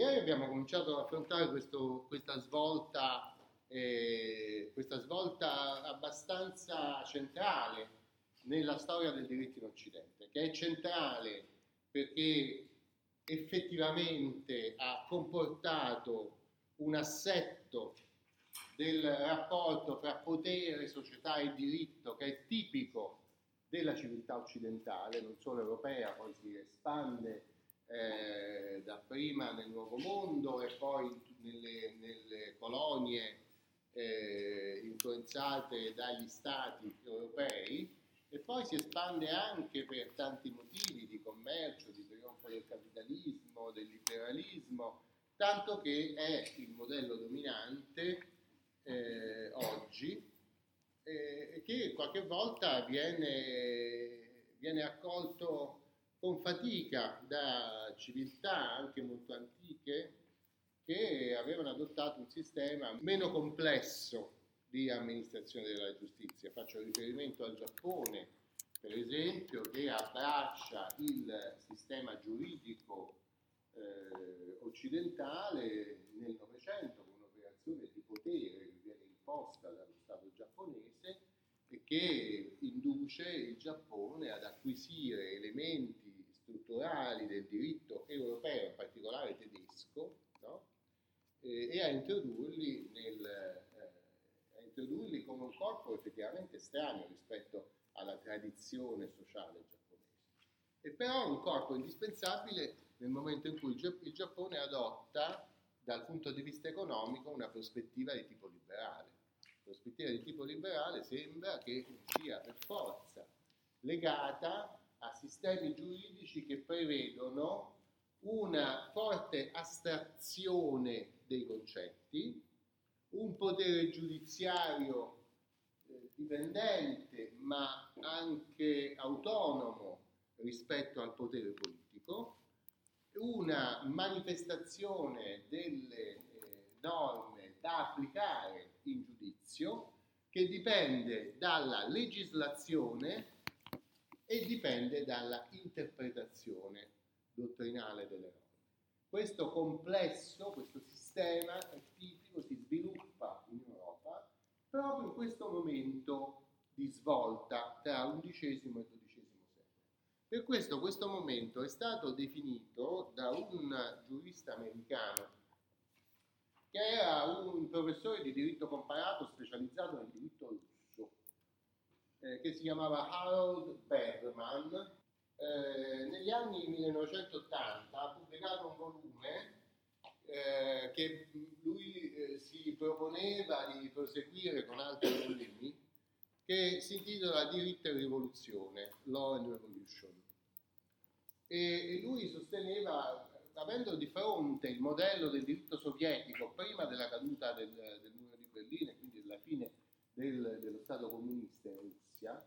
ieri abbiamo cominciato ad affrontare questo, questa, svolta, eh, questa svolta abbastanza centrale nella storia del diritto in Occidente, che è centrale perché effettivamente ha comportato un assetto del rapporto fra potere, società e diritto che è tipico della civiltà occidentale, non solo europea, poi si espande eh, dapprima nel Nuovo Mondo e poi nelle, nelle colonie eh, influenzate dagli stati europei. E poi si espande anche per tanti motivi di commercio, di trionfo del capitalismo, del liberalismo, tanto che è il modello dominante eh, oggi eh, che qualche volta viene, viene accolto con fatica da civiltà anche molto antiche che avevano adottato un sistema meno complesso di amministrazione della giustizia. Faccio riferimento al Giappone, per esempio, che abbraccia il sistema giuridico eh, occidentale nel Novecento con un'operazione di potere che viene imposta dallo Stato giapponese e che induce il Giappone ad acquisire elementi strutturali del diritto europeo, in particolare tedesco, no? e, e, a, introdurli nel, eh, a introdurli come un corpo effettivamente strano rispetto alla tradizione sociale giapponese. E però un corpo indispensabile nel momento in cui il Giappone adotta dal punto di vista economico una prospettiva di tipo liberale. La prospettiva di tipo liberale sembra che sia per forza legata a sistemi giuridici che prevedono una forte astrazione dei concetti, un potere giudiziario eh, dipendente ma anche autonomo rispetto al potere politico, una manifestazione delle eh, norme da applicare in giudizio che dipende dalla legislazione e dipende dalla interpretazione dottrinale delle norme. Questo complesso, questo sistema tipico, si sviluppa in Europa proprio in questo momento di svolta tra XI e XII secolo. Per questo questo momento è stato definito da un giurista americano che era un professore di diritto comparato specializzato nel diritto eh, che si chiamava Harold Berman. Eh, negli anni 1980 ha pubblicato un volume eh, che lui eh, si proponeva di proseguire con altri volumi che si intitola Diritto e rivoluzione, Law and Revolution. E, e lui sosteneva avendo di fronte il modello del diritto sovietico prima della caduta del, del muro di Berlino, quindi della fine del, dello Stato comunista in Russia,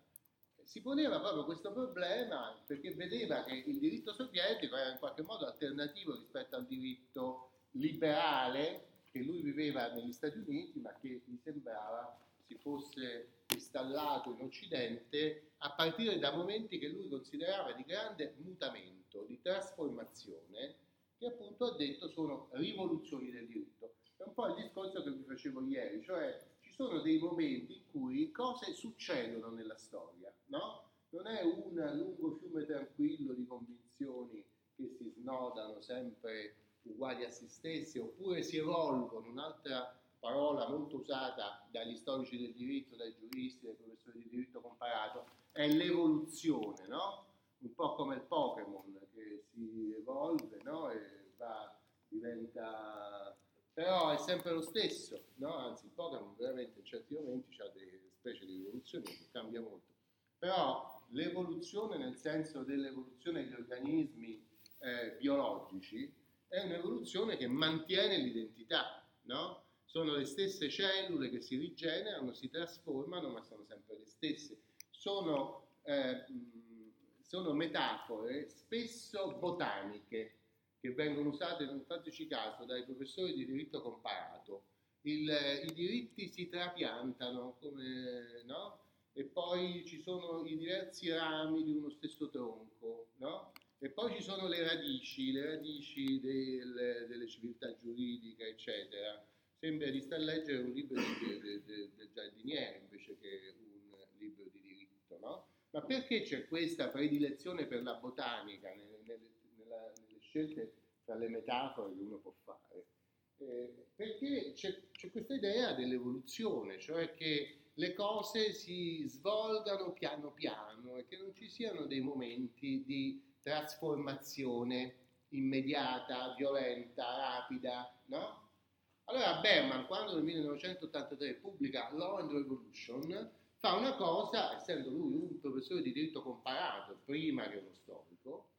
si poneva proprio questo problema perché vedeva che il diritto sovietico era in qualche modo alternativo rispetto al diritto liberale che lui viveva negli Stati Uniti, ma che gli sembrava si fosse installato in Occidente a partire da momenti che lui considerava di grande mutamento, di trasformazione, che appunto ha detto sono rivoluzioni del diritto. È un po' il discorso che vi facevo ieri, cioè sono dei momenti in cui cose succedono nella storia, no? Non è un lungo fiume tranquillo di convinzioni che si snodano sempre uguali a se stesse oppure si evolvono, un'altra parola molto usata dagli storici del diritto, dai giuristi, dai professori di diritto comparato, è l'evoluzione, no? Un po' come il Pokémon che si evolve, no? E va, diventa però è sempre lo stesso, no? anzi il Pokémon veramente in certi momenti ha delle specie di evoluzioni che cambia molto, però l'evoluzione nel senso dell'evoluzione degli organismi eh, biologici è un'evoluzione che mantiene l'identità, no? sono le stesse cellule che si rigenerano, si trasformano, ma sono sempre le stesse. Sono, eh, sono metafore spesso botaniche, che vengono usate, fateci caso, dai professori di diritto comparato. Il, I diritti si trapiantano, come, no? E poi ci sono i diversi rami di uno stesso tronco, no? E poi ci sono le radici, le radici del, delle civiltà giuridiche, eccetera. Sembra di star a leggere un libro del de, de, giardiniere invece che un libro di diritto, no? Ma perché c'è questa predilezione per la botanica nelle scelte tra le metafore che uno può fare? Eh, perché c'è, c'è questa idea dell'evoluzione, cioè che le cose si svolgano piano piano e che non ci siano dei momenti di trasformazione immediata, violenta, rapida, no? Allora Berman, quando nel 1983 pubblica Law and Revolution, fa una cosa, essendo lui un professore di diritto comparato, prima che uno storico,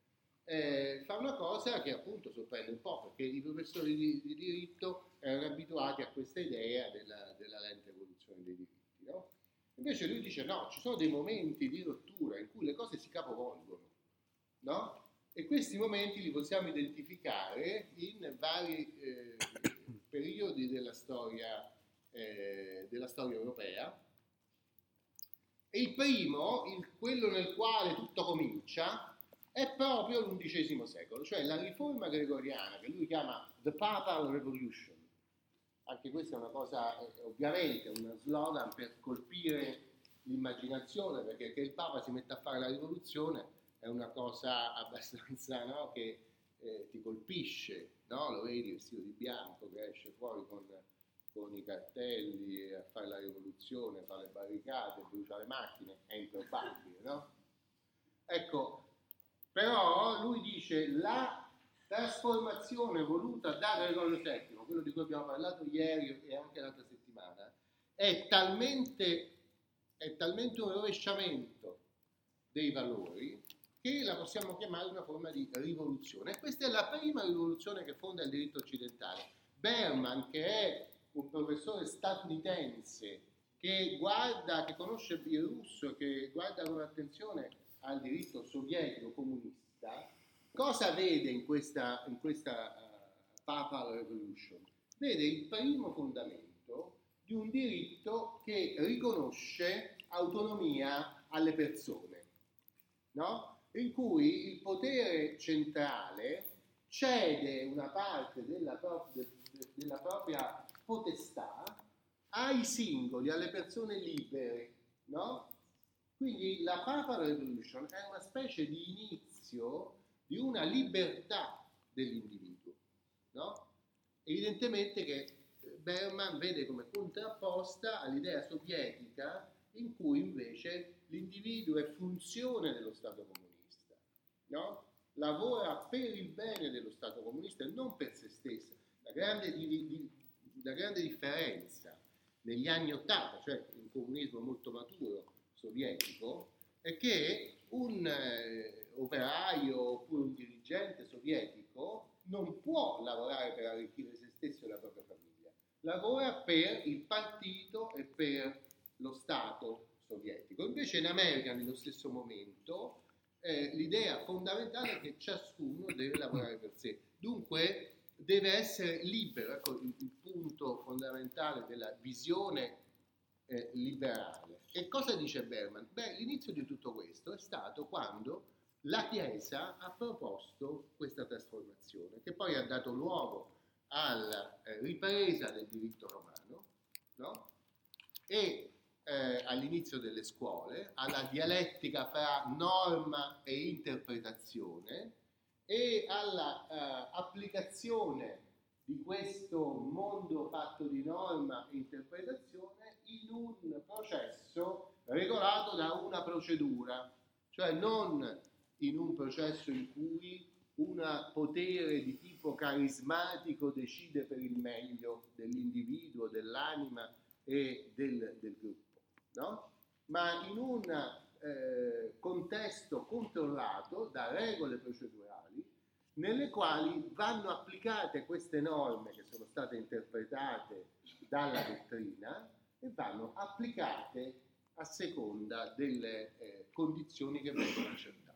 eh, fa una cosa che appunto sorprende un po', perché i professori di, di diritto erano abituati a questa idea della, della lenta evoluzione dei diritti, no? Invece lui dice no, ci sono dei momenti di rottura in cui le cose si capovolgono, no? E questi momenti li possiamo identificare in vari eh, periodi della storia, eh, della storia europea. E il primo, il, quello nel quale tutto comincia, è proprio l'undicesimo secolo, cioè la riforma gregoriana che lui chiama The Papal Revolution. Anche questa è una cosa, eh, ovviamente, una slogan per colpire l'immaginazione, perché che il Papa si metta a fare la rivoluzione è una cosa abbastanza no, che eh, ti colpisce, no? lo vedi vestito di bianco che esce fuori con, con, i cartelli a fare la rivoluzione, fa le barricate, brucia le macchine, è improbabile, no? Ecco, lui dice la trasformazione voluta da Gregorio VII, quello di cui abbiamo parlato ieri e anche l'altra settimana, è talmente, è talmente un rovesciamento dei valori che la possiamo chiamare una forma di rivoluzione. E questa è la prima rivoluzione che fonda il diritto occidentale. Berman, che è un professore statunitense che guarda, che conosce il russo e che guarda con attenzione al diritto sovietico comunista, cosa vede in questa, in questa uh, Papal Revolution? Vede il primo fondamento di un diritto che riconosce autonomia alle persone, no? in cui il potere centrale cede una parte della, pro- della propria potestà ai singoli, alle persone libere, no? Quindi la Papal Revolution è una specie di inizio di una libertà dell'individuo, no? Evidentemente che Berman vede come contrapposta all'idea sovietica in cui invece l'individuo è funzione dello Stato comunista no? lavora per il bene dello Stato comunista e non per se stesso. La grande, la grande differenza negli anni Ottanta, cioè un comunismo molto maturo sovietico, è che un eh, operaio oppure un dirigente sovietico non può lavorare per arricchire se stesso e la propria famiglia, lavora per il partito e per lo Stato sovietico. Invece in America nello stesso momento eh, l'idea fondamentale è che ciascuno deve lavorare per sé. Dunque deve essere libero, ecco il, il punto fondamentale della visione eh, liberale. E cosa dice Berman? Beh, l'inizio di tutto questo è stato quando la Chiesa ha proposto questa trasformazione, che poi ha dato luogo alla eh, ripresa del diritto romano, no? e eh, all'inizio delle scuole, alla dialettica fra norma e interpretazione e alla eh, di questo mondo fatto di norma e interpretazione in un processo regolato da una procedura, cioè non in un processo in cui un potere di tipo carismatico decide per il meglio dell'individuo, dell'anima e del, del gruppo no? ma in un eh, contesto controllato da regole procedurali nelle quali vanno applicate queste norme che sono state interpretate dalla dottrina e vanno applicate a seconda delle eh, condizioni che vengono accertate.